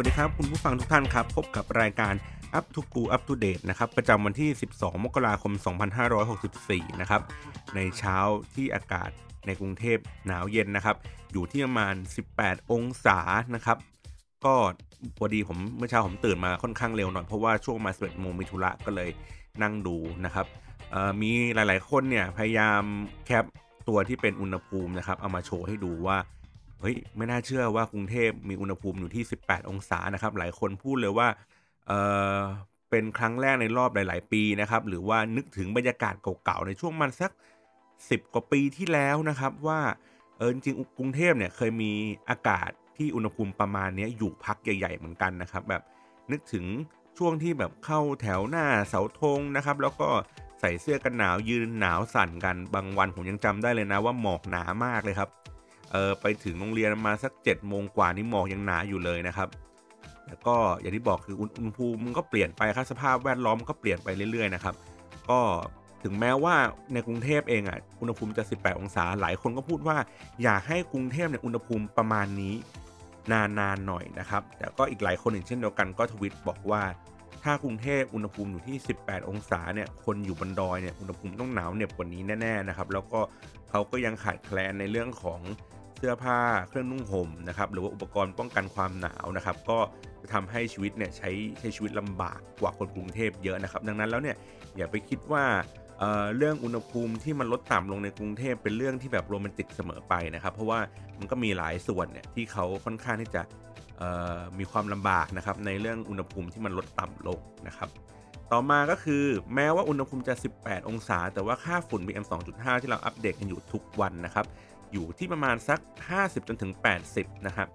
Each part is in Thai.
วัสดีครับคุณผู้ฟังทุกท่านครับ พบกับรายการ Up to Go Up to Date นะครับประจำวันที่ 12 มกราคม 2564 นะครับ ในเช้าที่อากาศในกรุงเทพหนาวเย็นนะครับ อยู่ที่ประมาณ 18 องศานะครับ ก็พอดีผมเมื่อเช้าผมตื่นมาค่อนข้างเร็วหน่อย เพราะว่าช่วงมา11โมงมีธุระก็เลยนั่งดูนะครับมีหลาย ๆ คนเนี่ยพยายามแคปตัวที่เป็นอุณหภูมินะครับ เอามาโชว์ให้ดูว่า เฮ้ยไม่น่าเชื่อว่ากรุงเทพมีอุณหภูมิอยู่ที่ 18 องศานะครับ หลายคนพูดเลยว่าเออเป็นครั้งแรกในรอบหลาย ๆ ปีนะครับ หรือว่านึกถึงบรรยากาศเก่าๆในช่วงมันสัก 10 กว่าปีที่แล้วนะครับ ว่าเออจริงกรุงเทพเนี่ยเคยมีอากาศที่อุณหภูมิประมาณนี้อยู่พักใหญ่ ๆ เหมือนกันนะครับ แบบนึกถึงช่วงที่แบบเข้าแถวหน้าเสาธงนะครับ แล้วก็ใส่เสื้อกันหนาวยืนหนาวสั่นกันบางวันผมยังจำได้เลยนะว่าหมอกหนามากเลยครับ เออไปถึงโรงเรียนมาสัก7จ็ดโมงกว่านี่หมอกยังหนาอยู่เลยนะครับ แล้วก็อย่างที่บอกคืออุณหภูมิมันก็เปลี่ยนไปครับสภาพแวดล้อมก็เปลี่ยนไปเรื่อยๆนะครับ ก็ถึงแม้ว่าในกรุงเทพเองอะอุณหภูมิจะ 18 องศาหลายคนก็พูดว่า อยากให้กรุงเทพเนี่ยอุณหภูมิประมาณนี้นานๆหน่อยนะครับ แต่ก็อีกหลายคนอย่างเช่นเดียวกันก็ทวิตบอกว่า ถ้ากรุงเทพอุณหภูมิอยู่ที่ 18 องศาเนี่ยคนอยู่บนดอยเนี่ยอุณหภูมิต้องหนาวเหน็บกว่านี้แน่ๆนะครับ แล้วก็เขาก็ยังขาดแคลนในเรื่องของ เสื้อผ้าเครื่องนุ่งห่มนะครับหรือว่าอุปกรณ์ป้องกันความหนาวนะครับ ก็จะทำให้ชีวิตเนี่ยใช้ใช้ชีวิตลำบากกว่าคนกรุงเทพเยอะนะครับ ดังนั้นแล้วเนี่ยอย่าไปคิดว่าเเรื่องอุณหภูมิที่มันลดต่ำลงในกรุงเทพเป็นเรื่องที่แบบโรแมนติกเสมอไปนะครับ เพราะว่ามันก็มีหลายส่วนเนี่ยที่เขาค่อนข้างที่จะมีความลำบากนะครับในเรื่องอุณหภูมิที่มันลดต่ำลงนะครับต่อมาก็คือแม้ว่าอุณหภูมิจะ 18 องศา แต่ว่าค่าฝุ่น PM 2.5 ที่เราอัปเดตกันอยู่ทุกวันนะครับ อยู่ที่ประมาณสัก 50จนถึง80 นะครับ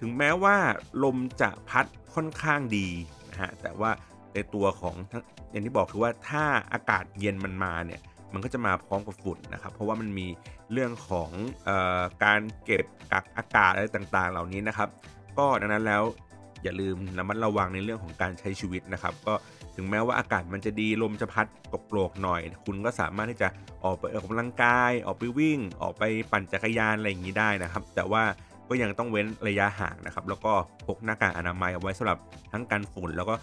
ถึงแม้ว่าลมจะพัดค่อนข้างดีนะฮะ แต่ว่าในตัวของทั้งอย่างที่บอกคือว่าถ้าอากาศเย็นมันมาเนี่ย มันก็จะมาพร้อมกับฝุ่นนะครับ เพราะว่ามันมีเรื่องของออการเก็บกักอากาศอะไรต่างๆ เหล่านี้นะครับ ก็ดังนั้นแล้วอย่าลืมระมัดระวังในเรื่องของการใช้ชีวิตนะครับ ก็ ถึงแม้ว่าอากาศมันจะดีลมจะพัดตกโปรกหน่อย คุณก็สามารถที่จะออกไปออกกำลังกาย ออกไปวิ่ง ออกไปปั่นจักรยานอะไรอย่างนี้ได้นะครับ แต่ว่าก็ยังต้องเว้นระยะห่างนะครับ แล้วก็พกหน้ากากอนามัยเอาไว้สำหรับทั้งกันฝุ่นแล้วก็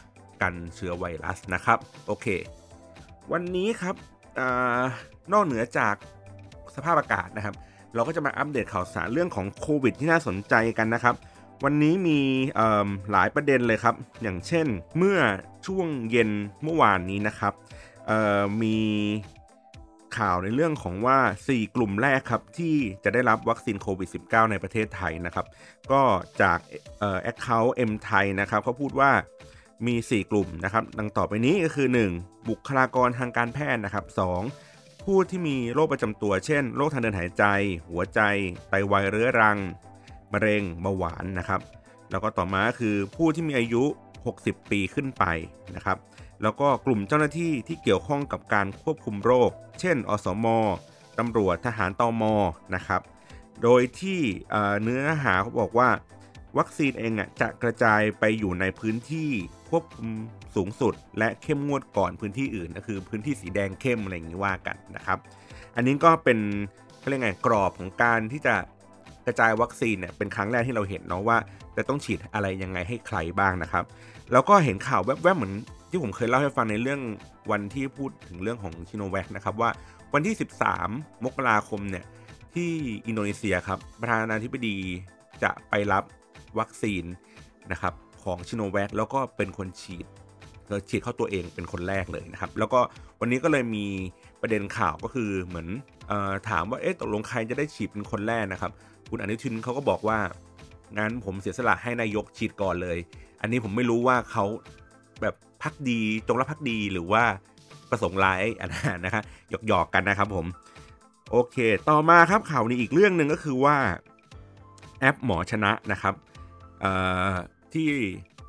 กันเชื้อไวรัสนะครับ โอเค วันนี้ครับอนอกเหนือจากสภาพอากาศนะครับ เราก็จะมาอัปเดตข่าวสารเรื่องของโควิดที่น่าสนใจกันนะครับ วันนี้มีหลายประเด็นเลยครับ อย่างเช่นเมื่อช่วงเย็นเมื่อวานนี้นะครับมีข่าวในเรื่องของว่า 4 กลุ่มแรกครับ ที่จะได้รับวัคซีนโควิด -19 ในประเทศไทยนะครับ ก็จากแอคเคาท์ M ไทยนะครับเขาพูดว่ามี 4 กลุ่มนะครับดังต่อไปนี้ก็คือ 1. บุคลากรทางการแพทย์นะครับ 2. ผู้ที่มีโรคประจำตัว เช่น โรคทางเดินหายใจ หัวใจ ไตวายเรื้อรัง มะเร็งเบาหวานนะครับ แล้วก็ต่อมาคือผู้ที่มีอายุ 60 ปีขึ้นไปนะครับ แล้วก็กลุ่มเจ้าหน้าที่ที่เกี่ยวข้องกับการควบคุมโรค เช่น อสมตำรวจทหารตอมนะครับ โดยที่เนื้อหาเขาบอกว่า วัคซีนเองอะจะกระจายไปอยู่ในพื้นที่ควบคุมสูงสุด และเข้มงวดก่อนพื้นที่อื่นก็คือพื้นที่สีแดงเข้มอะไรอย่างนี้ว่ากันนะครับ อันนี้ก็เป็นเขาเรียกไงกรอบของการที่จะ กระจายวัคซีนเนี่ยเป็นครั้งแรกที่เราเห็นเนาะว่าจะต้องฉีดอะไรยังไงให้ใครบ้างนะครับ แล้วก็เห็นข่าวแวบๆเหมือนที่ผมเคยเล่าให้ฟังในเรื่องวันที่พูดถึงเรื่องของชิโนแวคนะครับว่าวันที่ 13 มกราคมเนี่ยที่อินโดนีเซียครับประธานาธิบดีจะไปรับวัคซีนนะครับของชิโนแวคแล้วก็เป็นคนฉีดฉีดเข้าตัวเองเป็นคนแรกเลยนะครับ แล้วก็วันนี้ก็เลยมีประเด็นข่าวก็คือเหมือนออถามว่าเอ๊ะตกลงใครจะได้ฉีดเป็นคนแรกนะครับ คุณอนุทินเขาก็บอกว่างั้นผมเสียสละให้นายกฉีดก่อนเลย อันนี้ผมไม่รู้ว่าเขาแบบพักดีจงรับพักดีหรือว่าประสงค์ร้ายอันนั้นนะครับหยอกๆกันนะครับผมโอเค ต่อมาครับข่าวนี้อีกเรื่องหนึ่งก็คือว่าแอปหมอชนะนะครับที่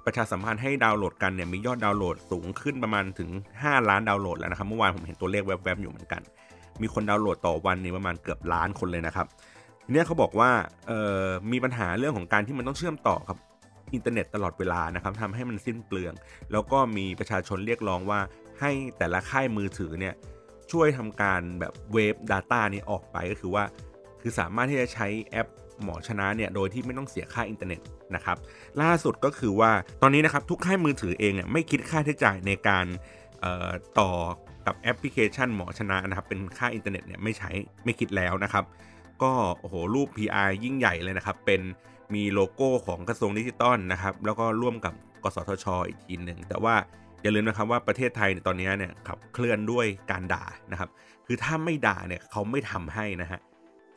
ประชาสัมพันธ์ให้ดาวน์โหลดกันเนี่ยมียอดดาวน์โหลดสูงขึ้นประมาณถึง 5 ล้านดาวน์โหลดแล้วนะครับ เมื่อวานผมเห็นตัวเลขแวบๆอยู่เหมือนกัน มีคนดาวน์โหลดต่อวันนี่ประมาณเกือบล้านคนเลยนะครับ ทีนี้เขาบอกว่ามีปัญหาเรื่องของการที่มันต้องเชื่อมต่อครับอินเทอร์เน็ตตลอดเวลานะครับทำให้มันสิ้นเปลือง แล้วก็มีประชาชนเรียกร้องว่าให้แต่ละค่ายมือถือเนี่ยช่วยทำการแบบเวฟ Data นี้ออกไปก็คือว่า คือสามารถที่จะใช้แอปหมอชนะเนี่ยโดยที่ไม่ต้องเสียค่าอินเทอร์เน็ตนะครับล่าสุดก็คือว่าตอนนี้นะครับทุกค่ายมือถือเองเนี่ยไม่คิดค่าใช้จ่ายในการต่อกับแอปพลิเคชันหมอชนะนะครับเป็นค่าอินเทอร์เน็ตเนี่ยไม่ใช้ไม่คิดแล้วนะครับ ก็โอ้โหรูป PR ยิ่งใหญ่เลยนะครับ เป็นมีโลโก้ของกระทรวงดิจิตอลนะครับ แล้วก็ร่วมกับกสทชอีกทีหนึ่งแต่ว่าอย่าลืมนะครับว่าประเทศไทยในตอนนี้เนี่ยขับเคลื่อนด้วยการด่านะครับ คือถ้าไม่ด่าเนี่ยเขาไม่ทำให้นะฮะ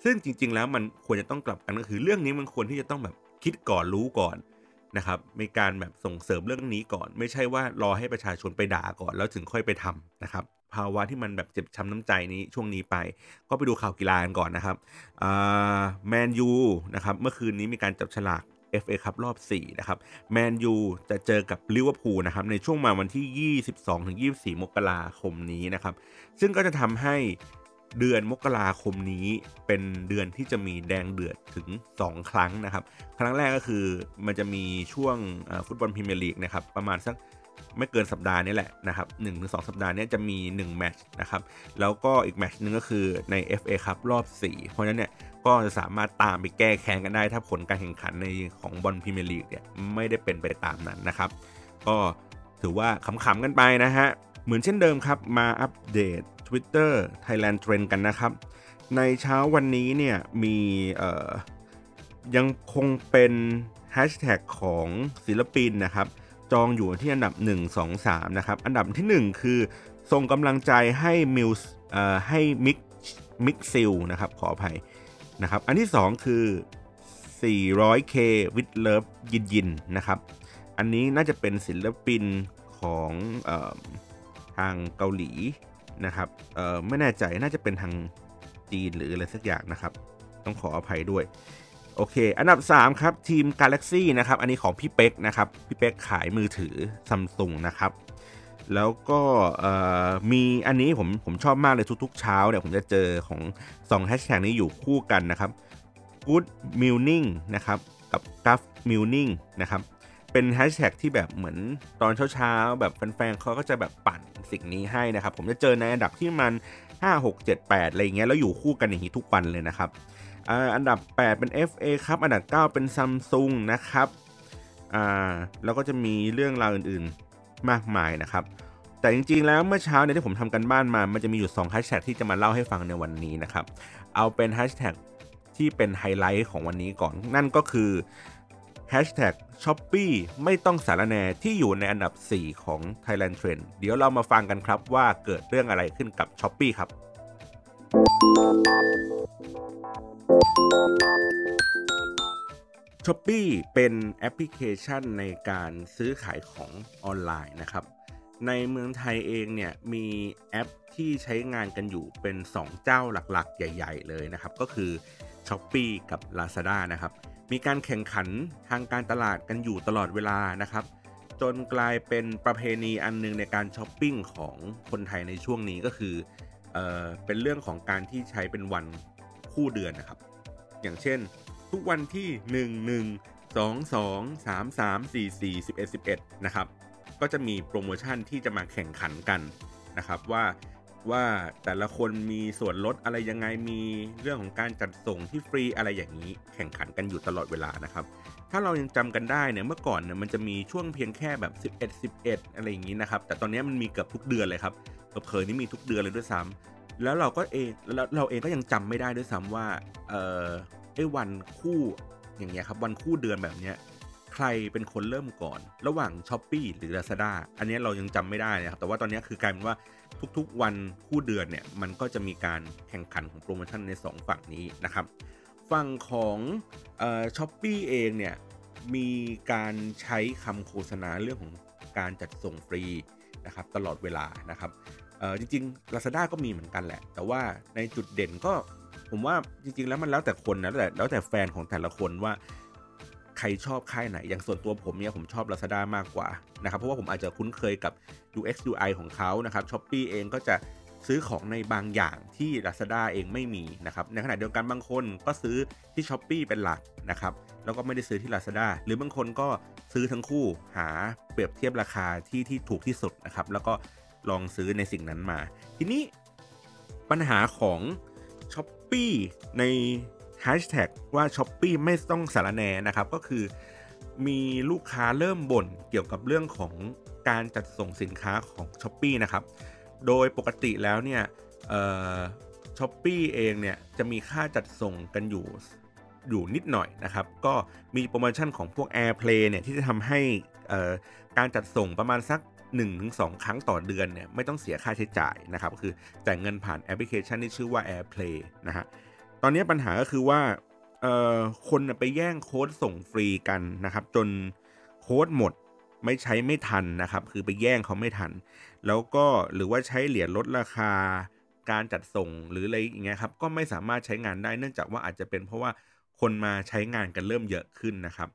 ซึ่งจริง ๆ แล้วมันควรจะต้องกลับกันก็คือเรื่องนี้มันควรที่จะต้องแบบคิดก่อนรู้ก่อนนะครับมีการแบบส่งเสริมเรื่องนี้ก่อน ไม่ใช่ว่ารอให้ประชาชนไปด่าก่อนแล้วถึงค่อยไปทำนะครับ ภาวะที่มันแบบเจ็บช้ำน้ำใจนี้ช่วงนี้ไป ก็ไปดูข่าวกีฬากันก่อนนะครับแมนยูนะครับเมื่อคืนนี้มีการจับฉลาก FA ครับรอบ 4 นะครับ แมนยูจะเจอกับลิเวอร์พูลนะครับ ในช่วงมาวันที่ 22-24 มกราคมนี้นะครับ ซึ่งก็จะทำให้เดือนมกราคมนี้เป็นเดือนที่จะมีแดงเดือดถึง 2 ครั้งนะครับ ครั้งแรกก็คือมันจะมีช่วงฟุตบอลพรีเมียร์ลีกนะครับ ประมาณสัก ไม่เกินสัปดาห์นี้แหละนะครับหนึ่งถึงสสัปดาห์นี้จะมี 1 แมตช์นะครับ แล้วก็อีกแมตช์นึงก็คือใน FA ครับรอบ 4 เพราะฉะนั้นเนี่ยก็จะสามารถตามไปแก้แค้นกันได้ ถ้าผลการแข่งขันในของบอลพรีเมียร์ลีกเนี่ยไม่ได้เป็นไปตามนั้นนะครับ ก็ถือว่าขำๆกันไปนะฮะ เหมือนเช่นเดิมครับมาอัปเดต Twitter Thailand Trend กันนะครับ ในเช้าวันนี้เนี่ยมียังคงเป็นแฮชแท็กของศิลปินนะครับ จองอยู่ที่อันดับ 1 2 3 นะครับ อันดับที่ 1 คือส่งกำลังใจให้มิวส์ให้มิกมิกซิลนะครับ ขออภัยนะครับ อันที่ 2 คือ 400k with love ยินยินนะครับ อันนี้น่าจะเป็นศิลปินของออทางเกาหลีนะครับไม่แน่ใจน่าจะเป็นทางจีนหรืออะไรสักอย่างนะครับ ต้องขออภัยด้วย โอเค อันดับ 3 ครับ ทีม Galaxy นะครับ อันนี้ของพี่เป๊กนะครับ พี่เป๊กขายมือถือซัมซุงนะครับ แล้วก็มีอันนี้ผมผมชอบมากเลยทุกๆเช้าเนี่ยผมจะเจอของ2แฮชแท็กนี้อยู่คู่กันนะครับ Good m i l n i n g นะครับกับ g u f m i l n i n g นะครับ เป็นแฮชแท็กที่แบบเหมือนตอนเช้าๆ แบบแฟนๆเขาก็จะแบบปั่นสิ่งนี้ให้นะครับ ผมจะเจอในอันดับที่มัน 5 6 7 8 อะไรเงี้ยแล้วอยู่คู่กันอย่างนี้ทุกวันเลยนะครับ อันดับ 8 เป็น FA ครับอันดับ 9 เป็นซัมซุงนะครับแล้วก็จะมีเรื่องราวอื่นๆมากมายนะครับ แต่จริงๆแล้วเมื่อเช้าเนี่ยที่ผมทำกันบ้านมา มันจะมีอยู่2แฮชแท็กที่จะมาเล่าให้ฟังในวันนี้นะครับ เอาเป็นแฮชแท็กที่เป็นไฮไลท์ของวันนี้ก่อน นั่นก็คือ Hashtag s h o p e e ไม่ต้องสารแนที่อยู่ในอันดับ 4 ของ Thailand Trend เดี๋ยวเรามาฟังกันครับว่าเกิดเรื่องอะไรขึ้นกับ s h o p e e ครับ s h o p e e เป็นแอปพลิเคชันในการซื้อขายของออนไลน์นะครับ ในเมืองไทยเองเนี่ยมีแอปที่ใช้งานกันอยู่เป็น 2 เจ้าหลักๆ ใหญ่ ๆ เลยนะครับ ก็คือ s h o p e e กับ Lazada นะครับ มีการแข่งขันทางการตลาดกันอยู่ตลอดเวลานะครับ จนกลายเป็นประเพณีอันนึงในการช้อปปิ้งของคนไทยในช่วงนี้ก็คือเออเป็นเรื่องของการที่ใช้เป็นวัน คู่เดือนนะครับ อย่างเช่น ทุกวันที่ 1 1 2 2 3 3 4 4 11 11 นะครับ ก็จะมีโปรโมชั่นที่จะมาแข่งขันกันนะครับว่าว่าแต่ละคนมีส่วนลดอะไรยังไงมีเรื่องของการจัดส่งที่ฟรีอะไรอย่างนี้แข่งขันกันอยู่ตลอดเวลานะครับ ถ้าเรายังจำกันได้เนี่ยเมื่อก่อนเนี่ยมันจะมีช่วงเพียงแค่แบบ 11 11 อะไรอย่างนี้นะครับ แต่ตอนนี้มันมีเกือบทุกเดือนเลยครับเผยนี่มีทุกเดือนเลยด้วยซ้ำ แล้วเราก็เองแล้วเราเองก็ยังจำไม่ได้ด้วยซ้ำว่าเออไอ้วันคู่อย่างเงี้ยครับวันคู่เดือนแบบเนี้ยใครเป็นคนเริ่มก่อน ระหว่าง s h อ p e e หรือ Lazada อันนี้เรายังจำไม่ได้นะครับแต่ว่าตอนนี้คือกลายเป็นว่าทุกๆวันคู่เดือนเนี่ยมันก็จะมีการแข่งขันของโปรโมชั่นใน 2 ฝั่งนี้นะครับฝั่งของช้อปปี้เองเนี่ยมีการใช้คำโฆษณาเรื่องของการจัดส่งฟรีนะครับตลอดเวลานะครับ จริงๆ Lazada ก็มีเหมือนกันแหละ แต่ว่าในจุดเด่นก็ผมว่าจริง ๆ แล้วมันแล้วแต่คนนะแล้วแต่แล้วแต่แฟนของแต่ละคนว่าใครชอบค่ายไหน อย่างส่วนตัวผมเนี่ยผมชอบ Lazada มากกว่านะครับ เพราะว่าผมอาจจะคุ้นเคยกับ UX UI ของเขานะครับ s h อ p e e เองก็จะซื้อของในบางอย่างที่ Lazada เองไม่มีนะครับ ในขณะเดียวกันบางคนก็ซื้อที่ s h อ p e e เป็นหลักนะครับ แล้วก็ไม่ได้ซื้อที่ Lazada หรือบางคนก็ซื้อทั้งคู่หาเปรียบเทียบราคาที่ที่ถูกที่สุดนะครับ แล้วก็ ลองซื้อในสิ่งนั้นมา ทีนี้ปัญหาของ s h อ p e e ใน Hashtag ว่า s h อ p e e ไม่ต้องสารแนนะครับ ก็คือมีลูกค้าเริ่มบ่นเกี่ยวกับเรื่องของการจัดส่งสินค้าของ s h อ p e e นะครับ โดยปกติแล้วเนี่ยShopee เองเนี่ยจะมีค่าจัดส่งกันอยู่อยู่นิดหน่อยนะครับ ก็มีโปรโมชั่นของพวก AirPay เนี่ยที่จะทำให้การจัดส่งประมาณสัก 1-2 ครั้งต่อเดือนเนี่ยไม่ต้องเสียค่าใช้จ่ายนะครับคือจ่ายเงินผ่านแอปพลิเคชันที่ชื่อว่า AirPay นะฮะตอนนี้ปัญหาก็คือว่าคนไปแย่งโค้ดส่งฟรีกันนะครับ จนโค้ดหมดไม่ใช้ไม่ทันนะครับ คือไปแย่งเขาไม่ทัน แล้วก็หรือว่าใช้เหรียญลดราคาการจัดส่งหรืออะไรอย่างเงี้ยครับก็ไม่สามารถใช้งานได้เนื่องจากว่าอาจจะเป็นเพราะว่าคนมาใช้งานกันเริ่มเยอะขึ้นนะครับ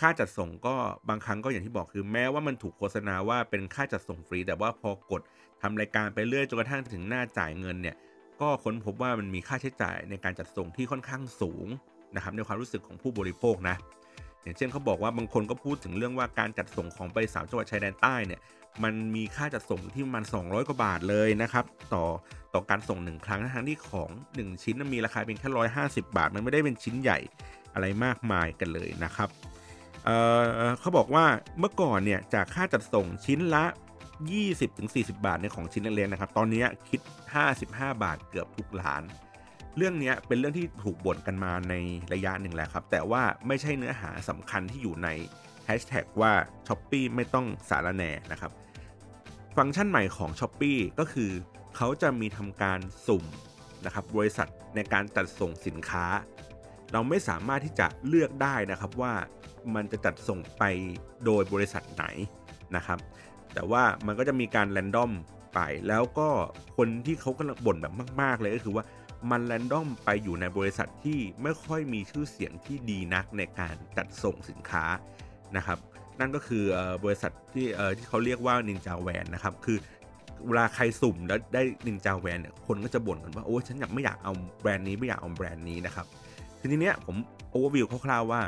ค่าจัดส่งก็บางครั้งก็อย่างที่บอกคือแม้ว่ามันถูกโฆษณาว่าเป็นค่าจัดส่งฟรี แต่ว่าพอกดทำรายการไปเรื่อยจนกระทั่งถึงหน้าจ่ายเงินเนี่ยก็ค้นพบว่ามันมีค่าใช้จ่ายในการจัดส่งที่ค่อนข้างสูงนะครับในความรู้สึกของผู้บริโภคนะอย่างเช่นเขาบอกว่าบางคนก็พูดถึงเรื่องว่าการจัดส่งของไปสามจังหวัดชายแดนใต้เนี่ยมันมีค่าจัดส่งที่มัน 200 กว่าบาทเลยนะครับต่อต่อการส่ง 1 ครั้งทั้งที่ของ 1 ชิ้นมีราคาเป็นแค่ร้อยห้าสิบาท มันไม่ได้เป็นชิ้นใหญ่อะไรมากมายกันเลยนะครับ เเขาบอกว่าเมื่อก่อนเนี่ยจากค่าจัดส่งชิ้นละ 20-40 บาทในของชิ้นเล็กๆนะครับ ตอนนี้คิด 55 บาทเกือบทุกร้าน เรื่องนี้เป็นเรื่องที่ถูกบ่นกันมาในระยะหนึ่งแล้วครับ แต่ว่าไม่ใช่เนื้อหาสำคัญที่อยู่ในแฮชแท็กว่า s h อ p e e ไม่ต้องสารแน่นะครับ ฟังก์ชันใหม่ของ s h อ p e e ก็คือเขาจะมีทำการสุ่มนะครับบริษัทในการจัดส่งสินค้า เราไม่สามารถที่จะเลือกได้นะครับว่า มันจะจัดส่งไปโดยบริษัทไหนนะครับ แต่ว่ามันก็จะมีการแรนดอมไป แล้วก็คนที่เขากำลังบ่นแบบมาก ๆ เลยก็คือว่ามันแรนดอมไปอยู่ในบริษัทที่ไม่ค่อยมีชื่อเสียงที่ดีนักในการจัดส่งสินค้านะครับ นั่นก็คือบริษัทที่ที่เขาเรียกว่า Ninja Van นะครับ คือเวลาใครสุ่มแล้วได้ Ninja Van เนี่ยคนก็จะบ่นกันว่าโอ้ฉันอยากไม่อยากเอาแบรนด์นี้ไม่อยากเอาแบรนด์นี้นะครับ ทีนี้เนี้ยผมโอเวอร์วิวคร่าวๆว่า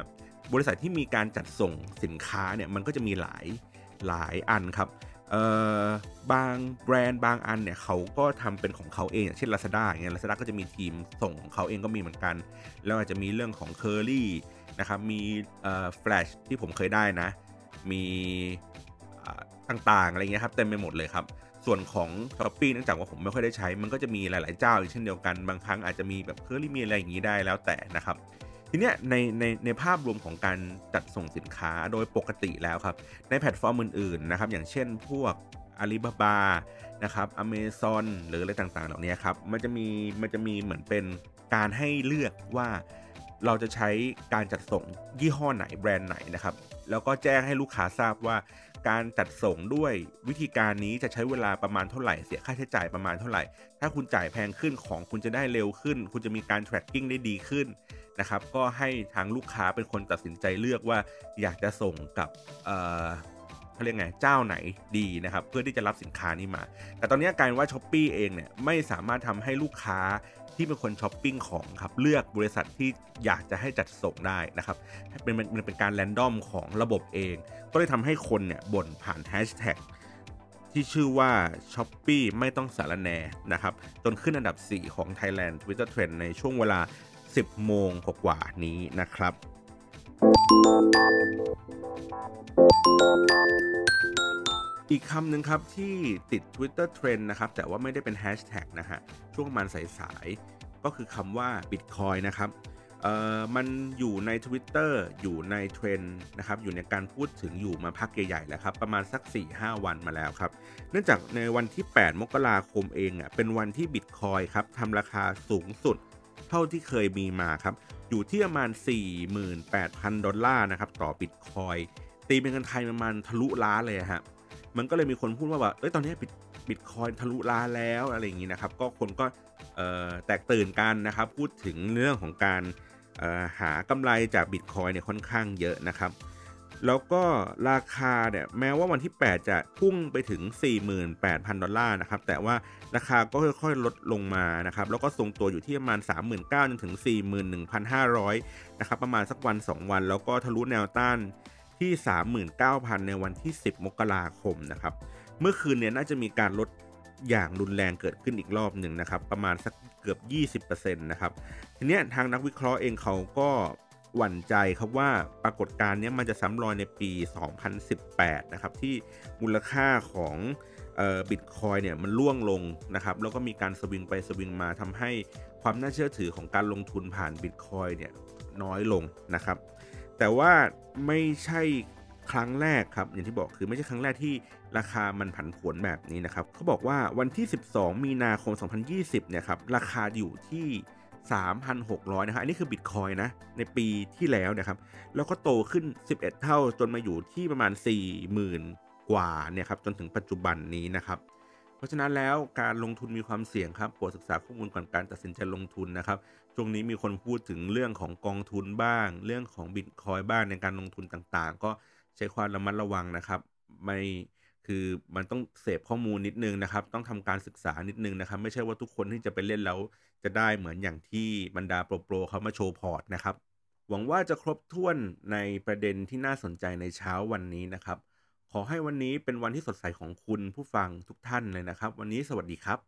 บริษัทที่มีการจัดส่งสินค้าเนี่ยมันก็จะมีหลายหลายอันครับบางแบรนด์บางอันเนี่ยเขาก็ทำเป็นของเขาเองอย่างเช่น Lazada อย่างเงี้ย Lazada ก็จะมีทีมส่งของเขาเองก็มีเหมือนกัน แล้วอาจจะมีเรื่องของ Curly นะครับ มีเอ่อ Flash ที่ผมเคยได้นะ มีต่างๆอะไรเงี้ยครับเต็มไปหมดเลยครับ ส่วนของ s h อ p e e เนื่องจากว่าผมไม่ค่อยได้ใช้ มันก็จะมีหลาย ๆ เจ้าอีกเช่นเดียวกัน บางครั้งอาจจะมีแบบเคอรี่มีอะไรอย่างนี้ได้แล้วแต่นะครับ ทีเนี้ยในในในภาพรวมของการจัดส่งสินค้าโดยปกติแล้วครับ ในแพลตฟอร์มอื่นๆนะครับ อย่างเช่นพวก Alibaba นะครับ Amazon หรืออะไรต่างๆ เหล่านี้ครับ มันจะมีมันจะมีเหมือนเป็นการให้เลือกว่าเราจะใช้การจัดส่งยี่ห้อไหนแบรนด์ไหนนะครับ แล้วก็แจ้งให้ลูกค้าทราบว่า การจัดส่งด้วยวิธีการนี้จะใช้เวลาประมาณเท่าไหร่เสียค่าใช้จ่ายประมาณเท่าไหร่ ถ้าคุณจ่ายแพงขึ้นของคุณจะได้เร็วขึ้น คุณจะมีการ tracking ได้ดีขึ้น นะครับ ก็ให้ทางลูกค้าเป็นคนตัดสินใจเลือกว่าอยากจะส่งกับเเขาเรียกไงเจ้าไหนดีนะครับ เพื่อที่จะรับสินค้านี้มา แต่ตอนนี้การว่าช้อปปีเองเนี่ยไม่สามารถทำให้ลูกค้าที่เป็นคนช้อปปิ้งของครับเลือกบริษัทที่อยากจะให้จัดส่งได้นะครับเป็นมันเป็นการแรนดอมของระบบเอง ก็เลยทำให้คนเนี่ยบ่นผ่านแฮชแท็กที่ชื่อว่า s h อ p e e ไม่ต้องสารแนนะครับ จนขึ้นอันดับ 4 ของ Thailand Twitter Trend ในช่วงเวลา 10 โมงกว่านี้นะครับอีกคำหนึ่งครับที่ติด Twitter Trend นะครับ แต่ว่าไม่ได้เป็นแฮชแท็กนะฮะ ช่วงมันสายๆ ก็คือคำว่า Bitcoin นะครับเอ่อมันอยู่ใน Twitter อยู่ในเทรนด์นะครับ อยู่ในการพูดถึงอยู่มาพักใหญ่ๆแล้วครับ ประมาณสัก 4-5 วันมาแล้วครับ เนื่องจากในวันที่ 8 มกราคมเองอะเป็นวันที่ Bitcoin ครับทำราคาสูงสุด เท่าที่เคยมีมาครับ อยู่ที่ประมาณ 48,000 ดอลลาร์นะครับ ต่อบิตคอยตีเป็นเงินไทยประมาณทะลุล้านเลยฮะมันก็เลยมีคนพูดว่าแบบเอ้ยตอนนี้บิตบิตคอยทะลุล้านแล้วอะไรอย่างนี้นะครับ ก็คนก็แตกตื่นกันนะครับ พูดถึงเรื่องของการหากำไรจากบิตคอยเนี่ยค่อนข้างเยอะนะครับ แล้วก็ราคาเนี่ยแม้ว่าวันที่ 8 จะพุ่งไปถึง 48,000 ดอลลาร์นะครับ แต่ว่าราคาก็ค่อยๆ ลดลงมานะครับ แล้วก็ทรงตัวอยู่ที่ประมาณ 39,000จนถึง 41,500 นะครับ ประมาณสักวัน 2 วัน แล้วก็ทะลุแนวต้านที่ 39,000 ในวันที่ 10 มกราคมนะครับ เมื่อคืนเนี่ยน่าจะมีการลดอย่างรุนแรงเกิดขึ้นอีกรอบหนึ่งนะครับ ประมาณสักเกือบ 20%นะครับ ทีนี้ทางนักวิเคราะห์เองเขาก็ หวั่นใจครับว่าปรากฏการณ์นี้มันจะซ้ำรอยในปี 2018 นะครับ ที่มูลค่าของบิตคอยเนี่ยมันล่วงลงนะครับ แล้วก็มีการสวิงไปสวิงมาทำให้ความน่าเชื่อถือของการลงทุนผ่านบิตคอยเนี่ยน้อยลงนะครับ แต่ว่าไม่ใช่ครั้งแรกครับอย่างที่บอกคือไม่ใช่ครั้งแรกที่ราคามันผันผวนแบบนี้นะครับเขาบอกว่าวันที่ 12 มีนาคม 2020 เนี่ยครับราคาอยู่ที่ 3,600 นะครับอันนี้คือบิตคอยนะ ในปีที่แล้วนะครับ แล้วก็โตขึ้น 11 เท่าจนมาอยู่ที่ประมาณ 40,000 กว่าเนี่ยครับจนถึงปัจจุบันนี้นะครับ เพราะฉะนั้นแล้วการลงทุนมีความเสี่ยงครับโปรดศึกษาข้อมูลก่อนการตัดสินใจลงทุนนะครับ ช่วงนี้มีคนพูดถึงเรื่องของกองทุนบ้าง เรื่องของบิตคอยบ้างในการลงทุนต่างๆ ก็ใช้ความระมัดระวังนะครับ ไม่คือมันต้องเสพข้อมูลนิดนึงนะครับ ต้องทำการศึกษานิดนึงนะครับ ไม่ใช่ว่าทุกคนที่จะไปเล่นแล้ว จะได้เหมือนอย่างที่บรรดาโปรโปรเขามาโชว์พอร์ตนะครับ หวังว่าจะครบถ้วนในประเด็นที่น่าสนใจในเช้าวันนี้นะครับ ขอให้วันนี้เป็นวันที่สดใสของคุณผู้ฟังทุกท่านเลยนะครับ วันนี้สวัสดีครับ